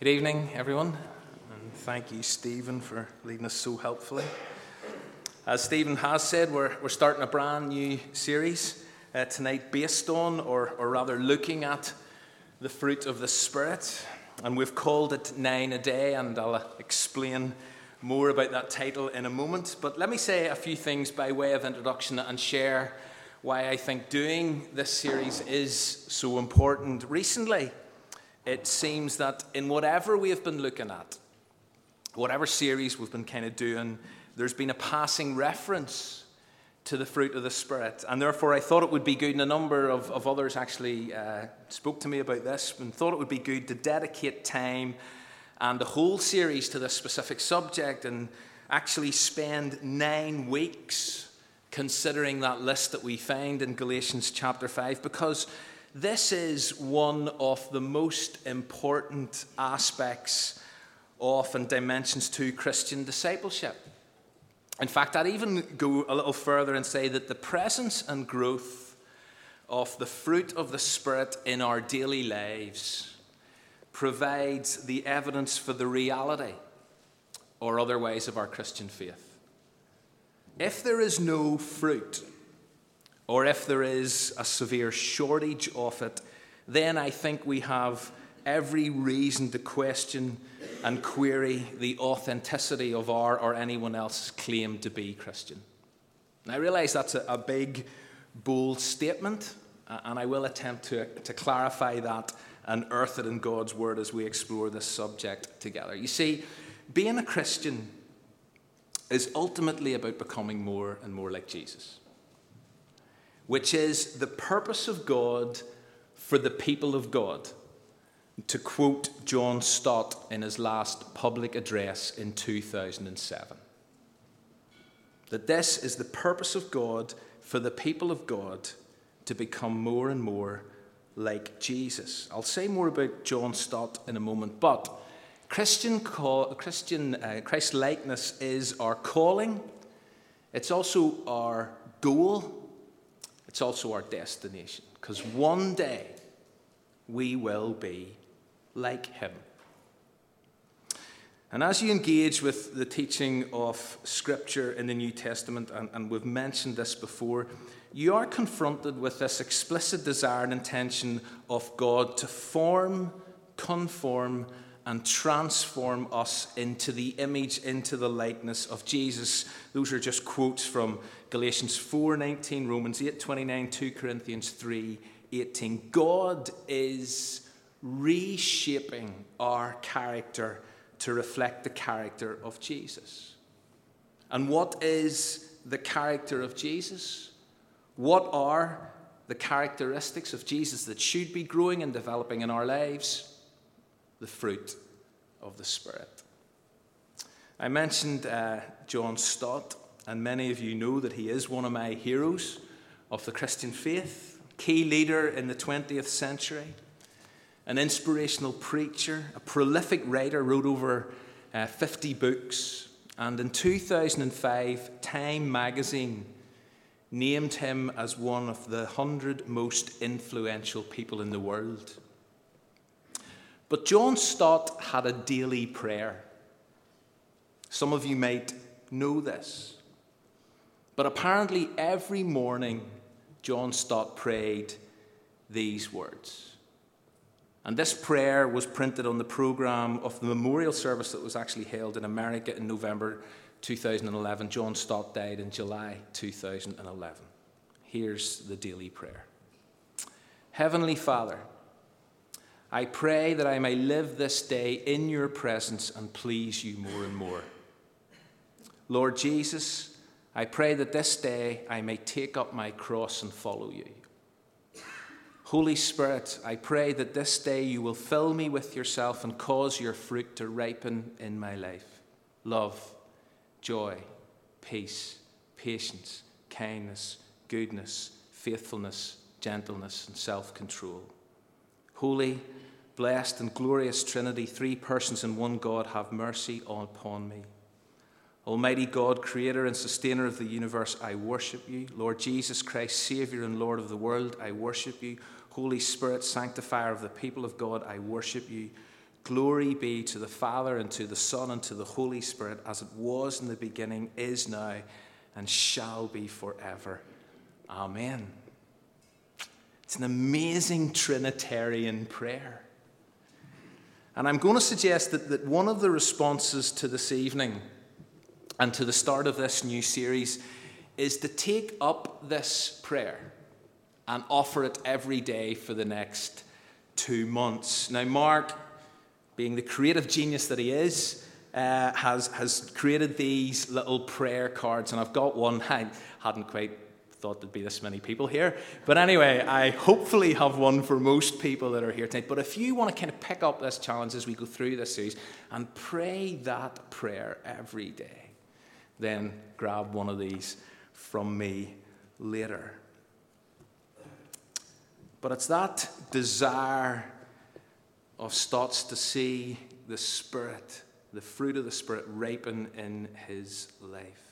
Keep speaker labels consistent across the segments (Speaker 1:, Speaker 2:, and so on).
Speaker 1: Good evening, everyone, and thank you, Stephen, for leading us so helpfully. As Stephen has said, we're, we're starting a brand new series uh, tonight based on, or, or rather looking at, the fruit of the Spirit. And we've called it Nine a Day, and I'll explain more about that title in a moment. But let me say a few things by way of introduction and share why I think doing this series is so important. Recently, it seems that in whatever we have been looking at, whatever series we've been kind of doing, there's been a passing reference to the fruit of the Spirit. And therefore, I thought it would be good, and a number of, of others actually uh, spoke to me about this, and thought it would be good to dedicate time and the whole series to this specific subject and actually spend nine weeks considering that list that we find in Galatians chapter 5 because this is one of the most important aspects of and dimensions to Christian discipleship. In fact, I'd even go a little further and say that the presence and growth of the fruit of the Spirit in our daily lives provides the evidence for the reality or other ways of our Christian faith. If there is no fruit, or if there is a severe shortage of it, then I think we have every reason to question and query the authenticity of our or anyone else's claim to be Christian. I realize that's a, a big, bold statement, and I will attempt to, to clarify that and earth it in God's Word as we explore this subject together. You see, being a Christian is ultimately about becoming more and more like Jesus which is the purpose of God for the people of God. To quote John Stott in his last public address in 2007. That this is the purpose of God for the people of God to become more and more like Jesus. I'll say more about John Stott in a moment, but Christian, call, Christian uh, Christ likeness is our calling. It's also our goal it's also our destination because one day we will be like him. And as you engage with the teaching of Scripture in the New Testament, and, and, we've mentioned this before, you are confronted with this explicit desire and intention of God to form, conform, and transform us into the image, into the likeness of Jesus. Those are just quotes from Galatians 4:19, Romans 8:29, 2 Corinthians 3:18. God is reshaping our character to reflect the character of Jesus. And what is the character of Jesus? What are the characteristics of Jesus that should be growing and developing in our lives? the fruit of the Spirit. I mentioned uh, John Stott, and many of you know that he is one of my heroes of the Christian faith, key leader in the 20th century, an inspirational preacher, a prolific writer, wrote over uh, 50 books, and in 2005, Time magazine named him as one of the 100 most influential people in the world. But John Stott had a daily prayer. Some of you might know this. But apparently, every morning, John Stott prayed these words. And this prayer was printed on the program of the memorial service that was actually held in America in November 2011. John Stott died in July 2011. Here's the daily prayer Heavenly Father, I pray that I may live this day in your presence and please you more and more. Lord Jesus, I pray that this day I may take up my cross and follow you. Holy Spirit, I pray that this day you will fill me with yourself and cause your fruit to ripen in my life love, joy, peace, patience, kindness, goodness, faithfulness, gentleness, and self control. Holy, blessed, and glorious Trinity, three persons in one God, have mercy upon me. Almighty God, creator and sustainer of the universe, I worship you. Lord Jesus Christ, Savior and Lord of the world, I worship you. Holy Spirit, sanctifier of the people of God, I worship you. Glory be to the Father, and to the Son, and to the Holy Spirit, as it was in the beginning, is now, and shall be forever. Amen. It's an amazing Trinitarian prayer. And I'm going to suggest that, that one of the responses to this evening and to the start of this new series is to take up this prayer and offer it every day for the next two months. Now, Mark, being the creative genius that he is, uh, has, has created these little prayer cards, and I've got one. I hadn't quite thought there'd be this many people here. But anyway, I hopefully have one for most people that are here tonight. But if you want to kind of pick up this challenge as we go through this series and pray that prayer every day, then grab one of these from me later. But it's that desire of Stotts to see the Spirit, the fruit of the Spirit, ripen in his life.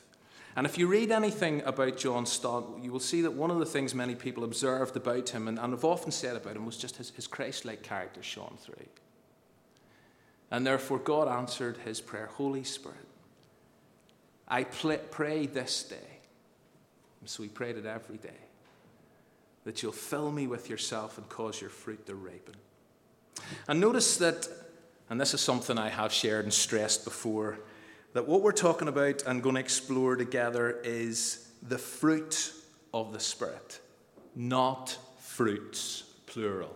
Speaker 1: And if you read anything about John Stott, you will see that one of the things many people observed about him and, and have often said about him was just his, his Christ like character shone through. And therefore, God answered his prayer Holy Spirit, I pray this day. And so he prayed it every day that you'll fill me with yourself and cause your fruit to ripen. And notice that, and this is something I have shared and stressed before, that what we're talking about and going to explore together is the fruit of the Spirit, not fruits, plural.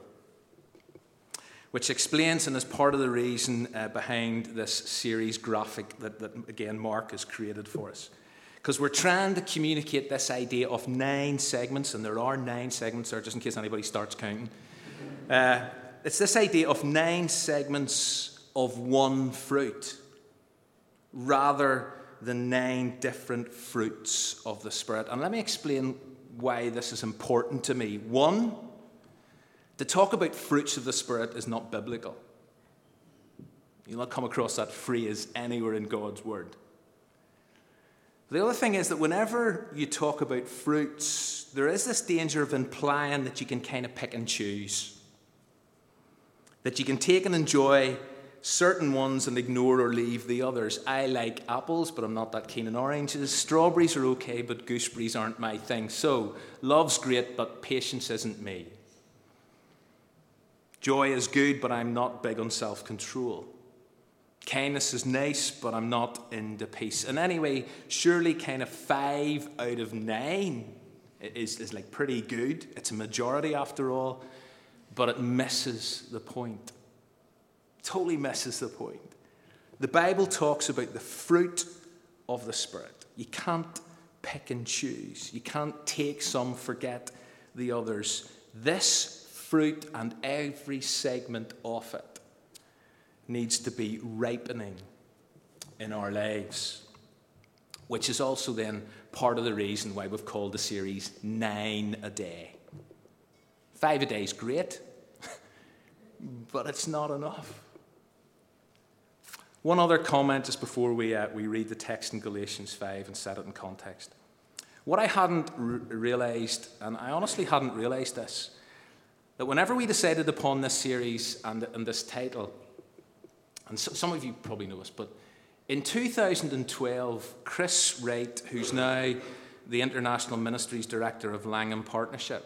Speaker 1: Which explains and is part of the reason uh, behind this series graphic that, that, again, Mark has created for us because we're trying to communicate this idea of nine segments, and there are nine segments there, just in case anybody starts counting. Uh, it's this idea of nine segments of one fruit, rather than nine different fruits of the Spirit. And let me explain why this is important to me. One, to talk about fruits of the Spirit is not biblical. You'll not come across that phrase anywhere in God's Word. The other thing is that whenever you talk about fruits, there is this danger of implying that you can kind of pick and choose. That you can take and enjoy certain ones and ignore or leave the others. I like apples, but I'm not that keen on oranges. Strawberries are okay, but gooseberries aren't my thing. So, love's great, but patience isn't me. Joy is good, but I'm not big on self control. Kindness is nice, but I'm not into peace. And anyway, surely kind of five out of nine is, is like pretty good. It's a majority after all, but it misses the point. Totally misses the point. The Bible talks about the fruit of the Spirit. You can't pick and choose, you can't take some, forget the others. This fruit and every segment of it needs to be ripening in our lives, which is also then part of the reason why we've called the series Nine a Day. Five a day is great, but it's not enough. One other comment just before we, uh, we read the text in Galatians 5 and set it in context. What I hadn't r- realized, and I honestly hadn't realized this, that whenever we decided upon this series and, and this title, and so, some of you probably know us, but in 2012, Chris Wright, who's now the International Ministries Director of Langham Partnership,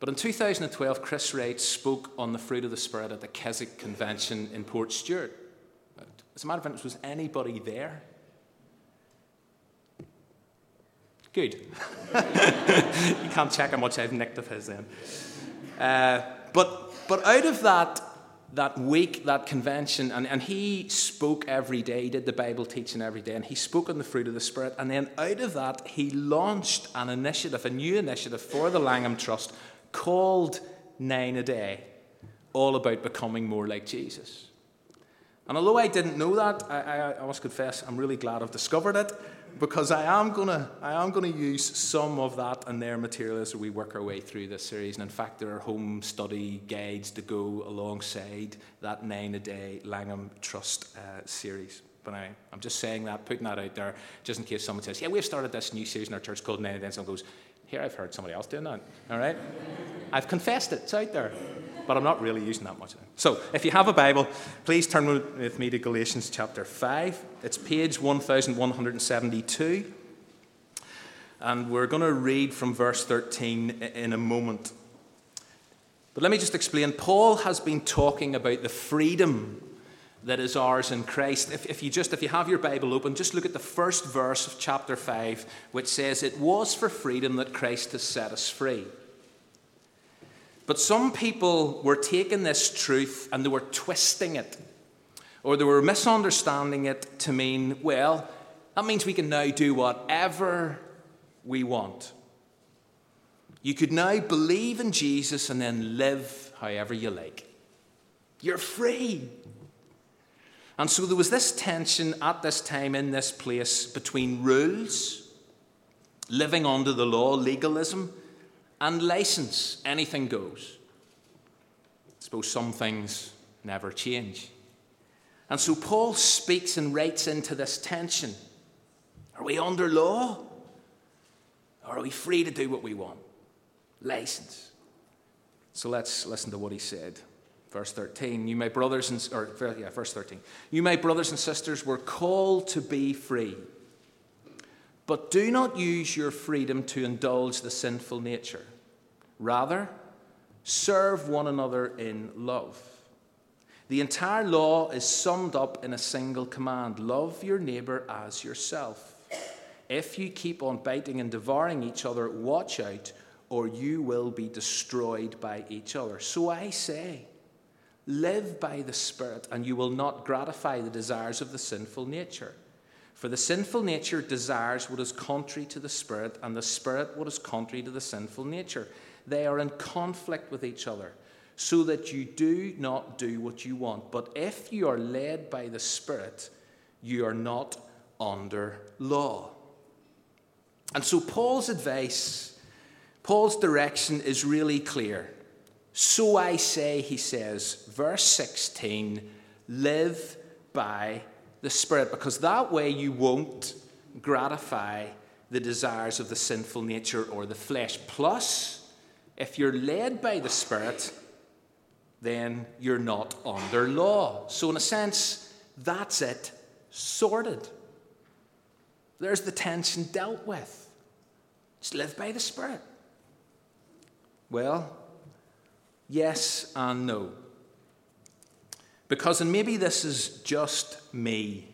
Speaker 1: but in 2012, Chris Wright spoke on the fruit of the Spirit at the Keswick Convention in Portstewart. As a matter of fact, was anybody there? Good. you can't check how much I've nicked of his then. Uh, but, but out of that that week, that convention, and, and he spoke every day, he did the Bible teaching every day, and he spoke on the fruit of the Spirit. And then out of that, he launched an initiative, a new initiative for the Langham Trust called Nine a Day, all about becoming more like Jesus. And although I didn't know that, I, I, I must confess, I'm really glad I've discovered it because I am gonna I am gonna use some of that and their material as we work our way through this series. And in fact, there are home study guides to go alongside that nine a day Langham Trust uh, series. But anyway, I'm just saying that, putting that out there, just in case someone says, "Yeah, we've started this new series in our church called Nine a Day," and someone goes, Here I've heard somebody else doing that. All right? I've confessed it. It's out there. But I'm not really using that much. So if you have a Bible, please turn with me to Galatians chapter 5. It's page 1172. And we're going to read from verse 13 in a moment. But let me just explain. Paul has been talking about the freedom that is ours in Christ. If, if, you just if you have your Bible open, just look at the first verse of chapter 5, which says, It was for freedom that Christ has set us free. But some people were taking this truth and they were twisting it, or they were misunderstanding it to mean, well, that means we can now do whatever we want. You could now believe in Jesus and then live however you like. You're free. And so there was this tension at this time in this place between rules, living under the law, legalism, and license, anything goes. I suppose some things never change. And so Paul speaks and writes into this tension. Are we under law? Or are we free to do what we want? License. So let's listen to what he said. Verse 13, you, my brothers and, or, yeah, verse 13. You, my brothers and sisters, were called to be free. But do not use your freedom to indulge the sinful nature. Rather, serve one another in love. The entire law is summed up in a single command love your neighbor as yourself. If you keep on biting and devouring each other, watch out, or you will be destroyed by each other. So I say, Live by the Spirit, and you will not gratify the desires of the sinful nature. For the sinful nature desires what is contrary to the Spirit, and the Spirit what is contrary to the sinful nature. They are in conflict with each other, so that you do not do what you want. But if you are led by the Spirit, you are not under law. And so Paul's advice, Paul's direction is really clear. So I say, he says, verse 16, live by the Spirit, because that way you won't gratify the desires of the sinful nature or the flesh. Plus, if you're led by the Spirit, then you're not under law. So, in a sense, that's it sorted. There's the tension dealt with. Just live by the Spirit. Well, Yes and no. Because, and maybe this is just me,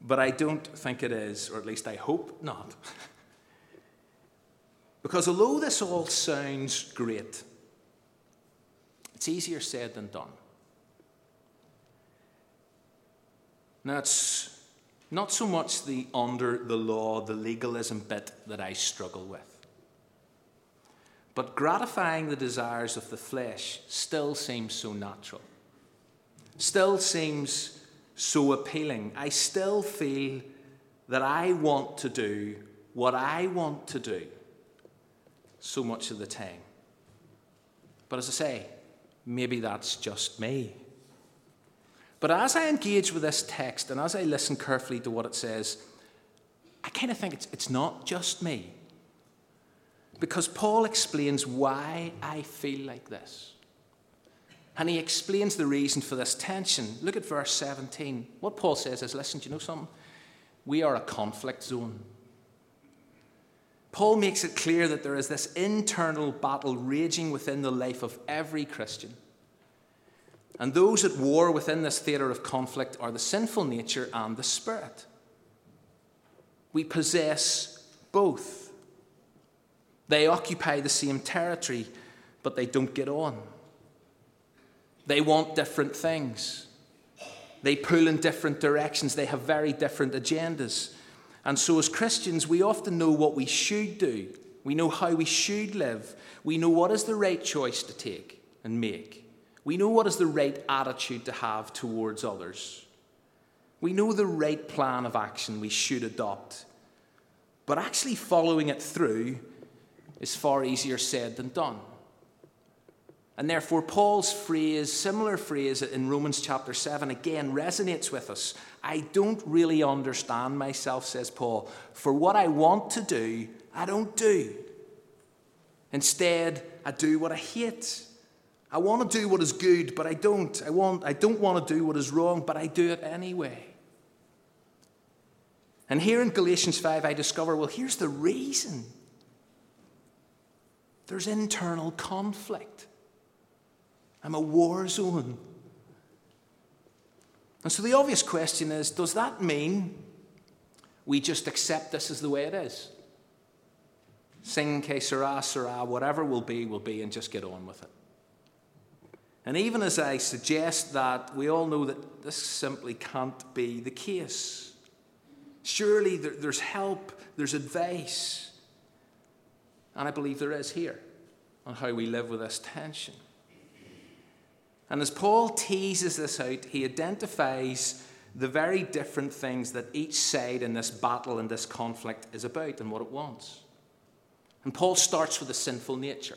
Speaker 1: but I don't think it is, or at least I hope not. because although this all sounds great, it's easier said than done. Now, it's not so much the under the law, the legalism bit that I struggle with. But gratifying the desires of the flesh still seems so natural, still seems so appealing. I still feel that I want to do what I want to do so much of the time. But as I say, maybe that's just me. But as I engage with this text and as I listen carefully to what it says, I kind of think it's, it's not just me. Because Paul explains why I feel like this. And he explains the reason for this tension. Look at verse 17. What Paul says is listen, do you know something? We are a conflict zone. Paul makes it clear that there is this internal battle raging within the life of every Christian. And those at war within this theatre of conflict are the sinful nature and the spirit. We possess both. They occupy the same territory, but they don't get on. They want different things. They pull in different directions. They have very different agendas. And so, as Christians, we often know what we should do. We know how we should live. We know what is the right choice to take and make. We know what is the right attitude to have towards others. We know the right plan of action we should adopt. But actually following it through is far easier said than done. And therefore, Paul's phrase, similar phrase in Romans chapter 7, again resonates with us. I don't really understand myself, says Paul. For what I want to do, I don't do. Instead, I do what I hate. I want to do what is good, but I don't. I, want, I don't want to do what is wrong, but I do it anyway. And here in Galatians 5, I discover well, here's the reason there's internal conflict. I'm a war zone. And so the obvious question is does that mean we just accept this as the way it is? Sing que sera, sera, whatever will be, will be, and just get on with it. And even as I suggest that, we all know that this simply can't be the case. Surely there, there's help, there's advice. And I believe there is here on how we live with this tension. And as Paul teases this out, he identifies the very different things that each side in this battle and this conflict is about and what it wants. And Paul starts with the sinful nature.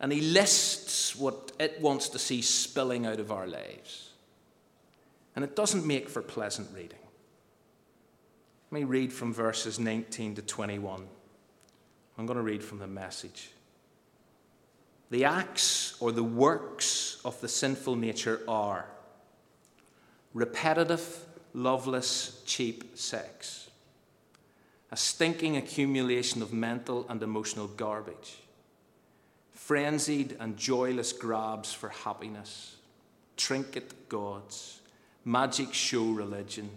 Speaker 1: And he lists what it wants to see spilling out of our lives. And it doesn't make for pleasant reading. Let me read from verses 19 to 21. I'm going to read from the message. The acts or the works of the sinful nature are repetitive, loveless, cheap sex, a stinking accumulation of mental and emotional garbage, frenzied and joyless grabs for happiness, trinket gods, magic show religion,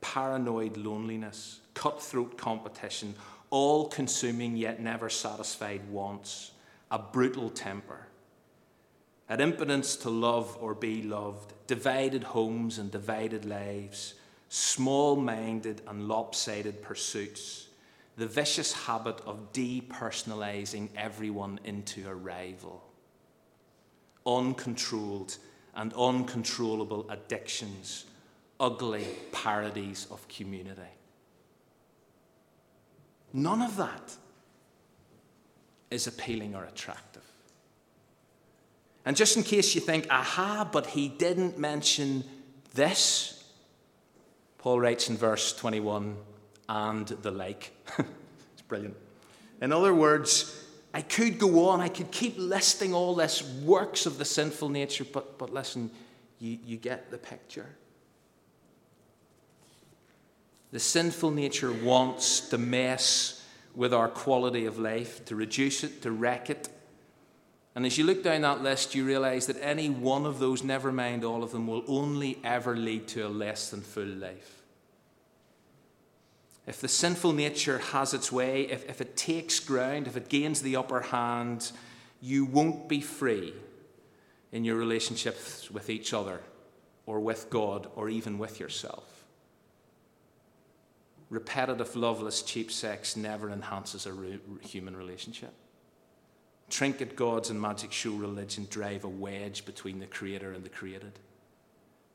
Speaker 1: paranoid loneliness, cutthroat competition, all consuming yet never satisfied wants, a brutal temper, an impotence to love or be loved, divided homes and divided lives, small minded and lopsided pursuits, the vicious habit of depersonalizing everyone into a rival, uncontrolled and uncontrollable addictions, ugly parodies of community. None of that is appealing or attractive. And just in case you think, aha, but he didn't mention this, Paul writes in verse 21 and the like. it's brilliant. In other words, I could go on, I could keep listing all this works of the sinful nature, but, but listen, you, you get the picture. The sinful nature wants to mess with our quality of life, to reduce it, to wreck it. And as you look down that list, you realize that any one of those, never mind all of them, will only ever lead to a less than full life. If the sinful nature has its way, if, if it takes ground, if it gains the upper hand, you won't be free in your relationships with each other or with God or even with yourself repetitive, loveless, cheap sex never enhances a re- human relationship. Trinket gods and magic show religion drive a wedge between the creator and the created.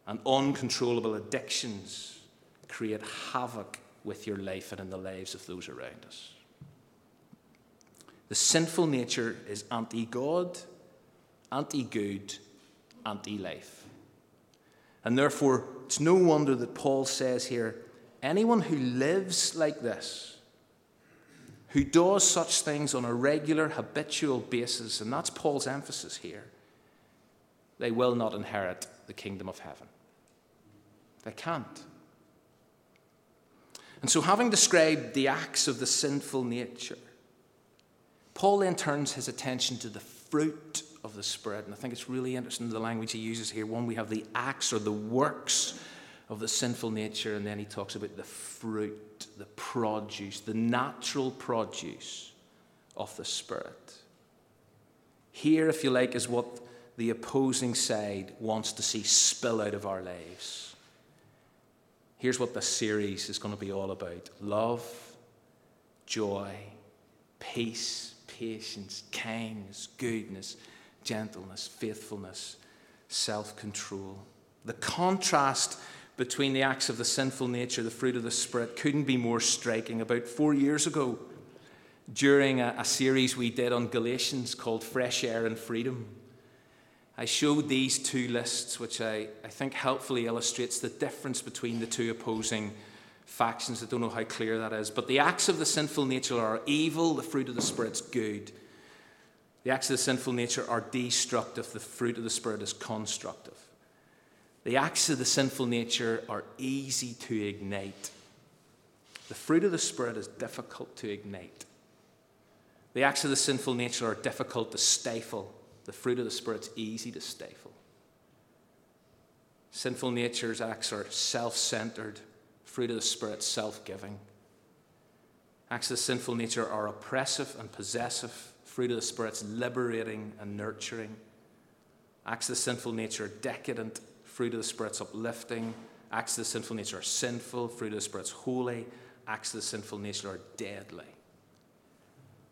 Speaker 1: And uncontrollable addictions create havoc with your life and in the lives of those around us. The sinful nature is anti God, anti good, anti life. And therefore, it's no wonder that Paul says here Anyone who lives like this, who does such things on a regular, habitual basis, and that's Paul's emphasis here, they will not inherit the kingdom of heaven. They can't. And so, having described the acts of the sinful nature, Paul then turns his attention to the fruit of the Spirit. And I think it's really interesting the language he uses here. One, we have the acts or the works of the sinful nature, and then he talks about the fruit, the produce, the natural produce of the Spirit. Here, if you like, is what the opposing side wants to see spill out of our lives. Here's what the series is going to be all about love, joy, peace, patience, kindness, goodness, gentleness, faithfulness, self control. The contrast between the acts of the sinful nature, the fruit of the Spirit, couldn't be more striking. About four years ago, during a, a, series we did on Galatians called Fresh Air and Freedom, I showed these two lists, which I, I think helpfully illustrates the difference between the two opposing factions that don't know how clear that is. But the acts of the sinful nature are evil, the fruit of the Spirit's good. The acts of the sinful nature are destructive, the fruit of the Spirit is constructive. The acts of the sinful nature are easy to ignite. The fruit of the Spirit is difficult to ignite. The acts of the sinful nature are difficult to stifle. The fruit of the Spirit's easy to stifle. Sinful nature's acts are self centered, fruit of the Spirit, self giving. Acts of the sinful nature are oppressive and possessive, fruit of the Spirit's liberating and nurturing. Acts of the sinful nature are decadent, fruit of the Spirit's uplifting. Acts of the sinful nature are sinful, fruit of the Spirit's holy. Acts of the sinful nature are deadly.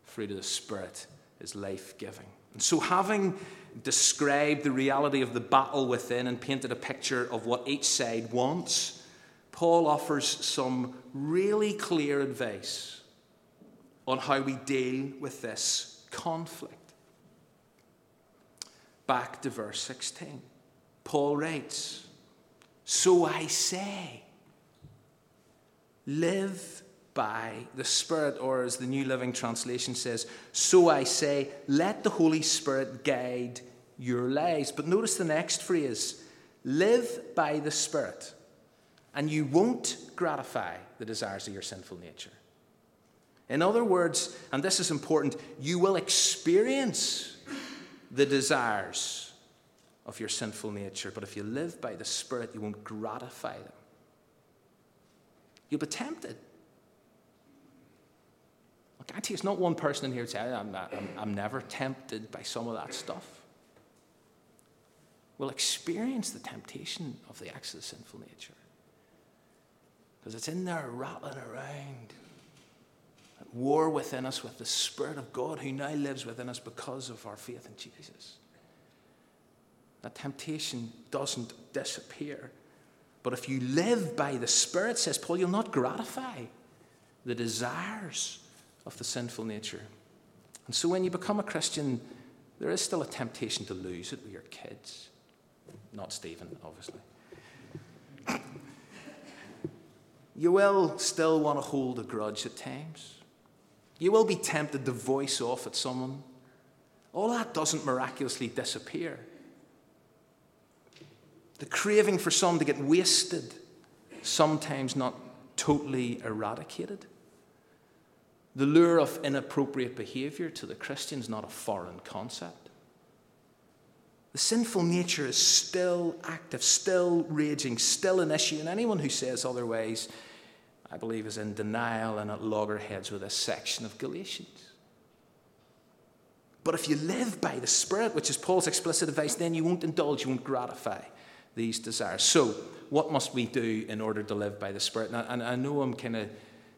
Speaker 1: Fruit of the Spirit is life giving. And so, having described the reality of the battle within and painted a picture of what each side wants, Paul offers some really clear advice on how we deal with this conflict. Back to verse 16. Paul writes, So I say, live by the Spirit, or as the New Living Translation says, so I say, let the Holy Spirit guide your lives. But notice the next phrase live by the Spirit, and you won't gratify the desires of your sinful nature. In other words, and this is important, you will experience the desires of your sinful nature, but if you live by the Spirit, you won't gratify them. You'll be tempted. I guarantee it's not one person in here say, I'm, not, I'm, I'm never tempted by some of that stuff. We'll experience the temptation of the acts of the sinful nature. Because it's in there rattling around at war within us with the Spirit of God who now lives within us because of our faith in Jesus. That temptation doesn't disappear. But if you live by the Spirit, says Paul, you'll not gratify the desires of the sinful nature. And so when you become a Christian, there is still a temptation to lose it with your kids. Not Stephen, obviously. You will still want to hold a grudge at times. You will be tempted to voice off at someone. All that doesn't miraculously disappear. The craving for some to get wasted, sometimes not totally eradicated. The lure of inappropriate behavior to the Christian is not a foreign concept. The sinful nature is still active, still raging, still an issue, and anyone who says otherwise, I believe, is in denial and at loggerheads with this section of Galatians. But if you live by the Spirit, which is Paul's explicit advice, then you won't indulge, you won't gratify these desires. So, what must we do in order to live by the Spirit? And, and I know I'm kind of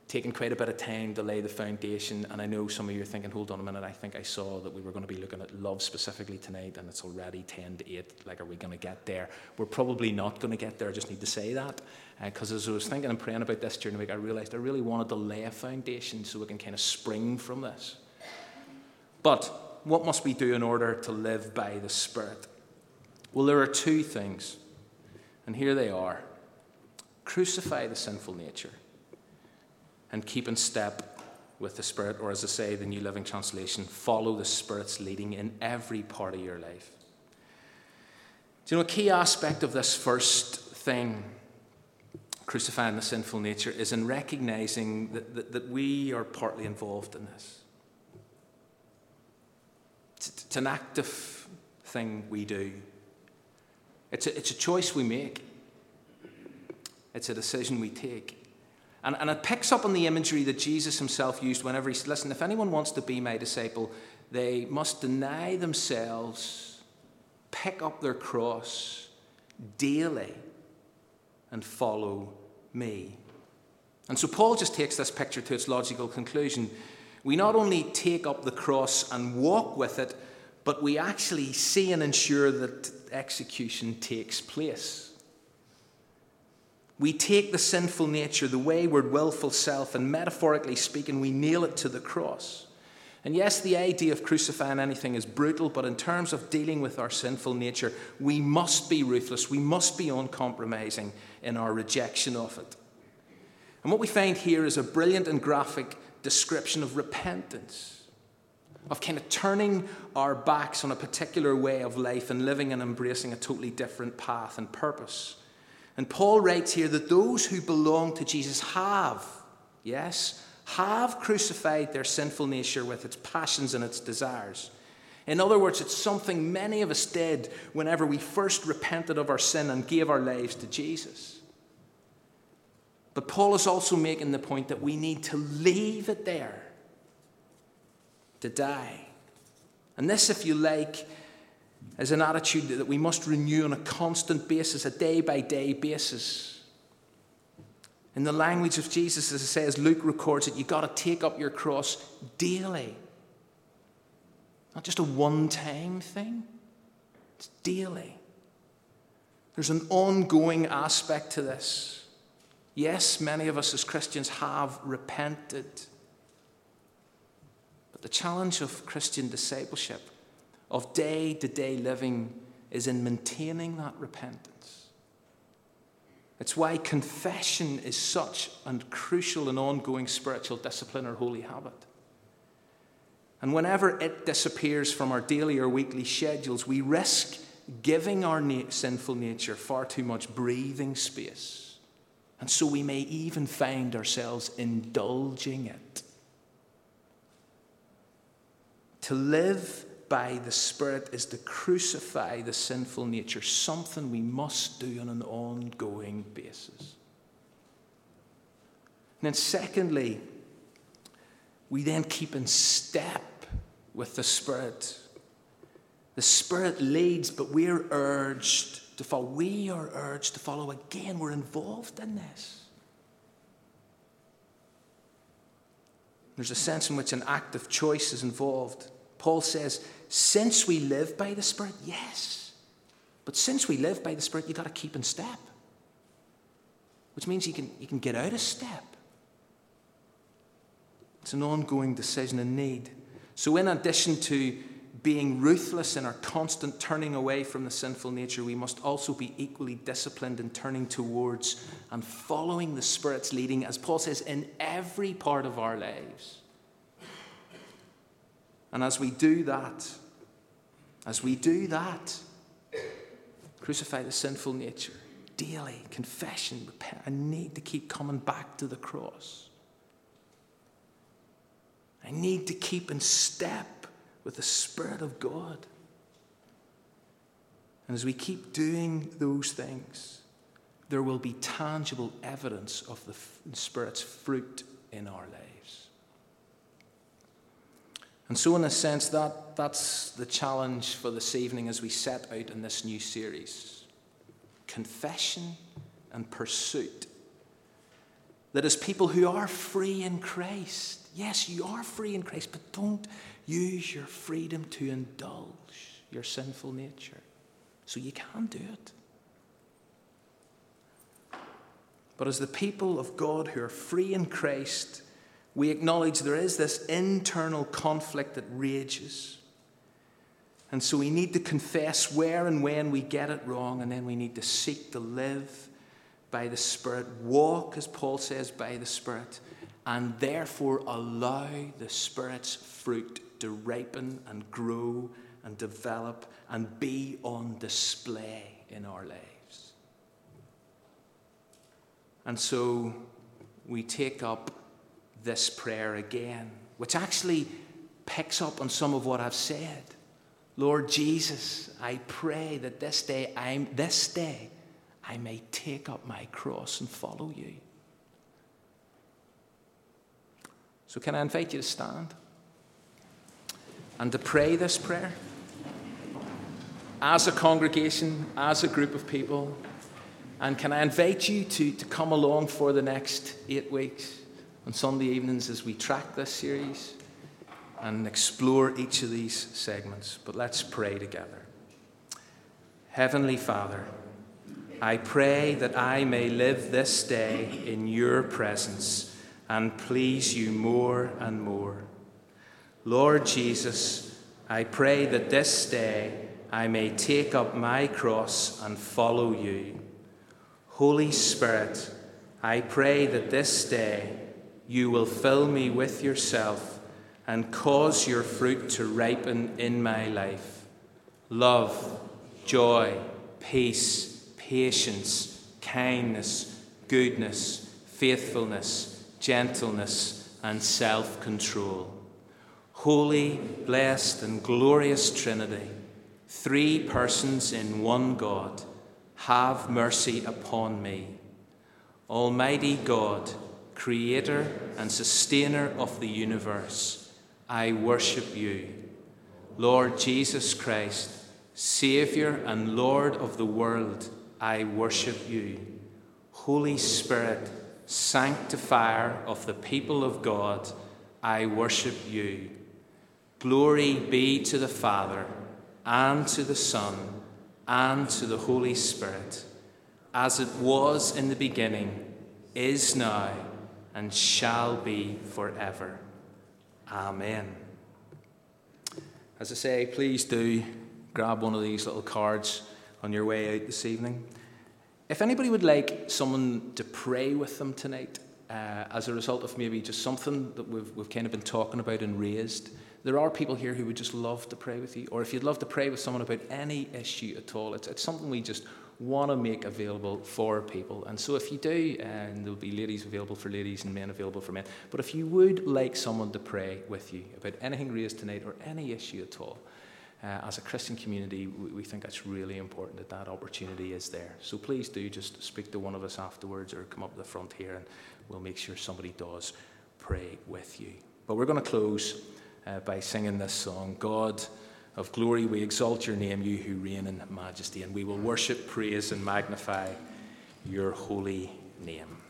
Speaker 1: taking quite a bit of time to lay the foundation, and I know some of you are thinking, hold on a minute, I think I saw that we were going to be looking at love specifically tonight, and it's already 10 to 8. Like, are we going to get there? We're probably not going to get there, I just need to say that. Because uh, as I was thinking and praying about this during the week, I realized I really wanted to lay a foundation so we can kind of spring from this. But what must we do in order to live by the Spirit? Well, there are two things. And here they are crucify the sinful nature and keep in step with the Spirit, or as I say, the New Living Translation, follow the Spirit's leading in every part of your life. Do you know a key aspect of this first thing, crucifying the sinful nature, is in recognizing that, that, that we are partly involved in this? It's, it's an active thing we do. It's a, it's a choice we make, it's a decision we take. And, and it picks up on the imagery that Jesus himself used whenever he said, Listen, if anyone wants to be my disciple, they must deny themselves, pick up their cross daily, and follow me. And so Paul just takes this picture to its logical conclusion. We not only take up the cross and walk with it, but we actually see and ensure that execution takes place. We take the sinful nature, the wayward, willful self, and metaphorically speaking, we nail it to the cross. And yes, the idea of crucifying anything is brutal, but in terms of dealing with our sinful nature, we must be ruthless. We must be uncompromising in our rejection of it. And what we find here is a brilliant and graphic description of repentance, of kind of turning our backs on a particular way of life and living and embracing a totally different path and purpose. And Paul writes here that those who belong to Jesus have, yes, have crucified their sinful nature with its passions and its desires. In other words, it's something many of us did whenever we first repented of our sin and gave our lives to Jesus. But Paul is also making the point that we need to leave it there to die. And this, if you like, is an attitude that we must renew on a constant basis, a day by day basis. In the language of Jesus, as it says, Luke records it, you've got to take up your cross daily. Not just a one time thing, it's daily. There's an ongoing aspect to this. Yes, many of us as Christians have repented. The challenge of Christian discipleship, of day to day living, is in maintaining that repentance. It's why confession is such a crucial and ongoing spiritual discipline or holy habit. And whenever it disappears from our daily or weekly schedules, we risk giving our sinful nature far too much breathing space. And so we may even find ourselves indulging it. To live by the Spirit is to crucify the sinful nature, something we must do on an ongoing basis. And then, secondly, we then keep in step with the Spirit. The Spirit leads, but we're urged to follow. We are urged to follow again. We're involved in this. There's a sense in which an act of choice is involved. Paul says, since we live by the Spirit, yes. But since we live by the Spirit, you've got to keep in step. Which means you can, you can get out of step. It's an ongoing decision and need. So, in addition to being ruthless in our constant turning away from the sinful nature, we must also be equally disciplined in turning towards and following the Spirit's leading, as Paul says, in every part of our lives. And as we do that, as we do that, crucify the sinful nature daily, confession, repent. I need to keep coming back to the cross. I need to keep in step with the Spirit of God. And as we keep doing those things, there will be tangible evidence of the Spirit's fruit in our lives. And so, in a sense, that, that's the challenge for this evening as we set out in this new series confession and pursuit. That as people who are free in Christ, Yes, you are free in Christ, but don't use your freedom to indulge your sinful nature. So you can do it. But as the people of God who are free in Christ, we acknowledge there is this internal conflict that rages. And so we need to confess where and when we get it wrong, and then we need to seek to live by the Spirit, walk, as Paul says, by the Spirit, and therefore allow the Spirit's fruit to ripen and grow and develop and be on display in our lives. And so we take up this prayer again, which actually picks up on some of what I've said. Lord Jesus, I pray that this day I'm this day I may take up my cross and follow you. So, can I invite you to stand and to pray this prayer as a congregation, as a group of people? And can I invite you to, to come along for the next eight weeks on Sunday evenings as we track this series and explore each of these segments? But let's pray together. Heavenly Father, I pray that I may live this day in your presence and please you more and more. Lord Jesus, I pray that this day I may take up my cross and follow you. Holy Spirit, I pray that this day you will fill me with yourself and cause your fruit to ripen in my life love, joy, peace, patience, kindness, goodness, faithfulness, gentleness, and self control. Holy, blessed, and glorious Trinity, three persons in one God, have mercy upon me. Almighty God, Creator and Sustainer of the universe, I worship you. Lord Jesus Christ, Saviour and Lord of the world, I worship you. Holy Spirit, Sanctifier of the people of God, I worship you. Glory be to the Father, and to the Son, and to the Holy Spirit, as it was in the beginning, is now, and shall be forever. Amen. As I say, please do grab one of these little cards on your way out this evening. If anybody would like someone to pray with them tonight, uh, as a result of maybe just something that we've, we've kind of been talking about and raised, there are people here who would just love to pray with you. Or if you'd love to pray with someone about any issue at all, it's, it's something we just want to make available for people. And so if you do, and there'll be ladies available for ladies and men available for men, but if you would like someone to pray with you about anything raised tonight or any issue at all, uh, as a Christian community, we, we think it's really important that that opportunity is there. So please do just speak to one of us afterwards or come up to the front here and we'll make sure somebody does pray with you. But we're going to close uh, by singing this song God of glory, we exalt your name, you who reign in majesty, and we will worship, praise, and magnify your holy name.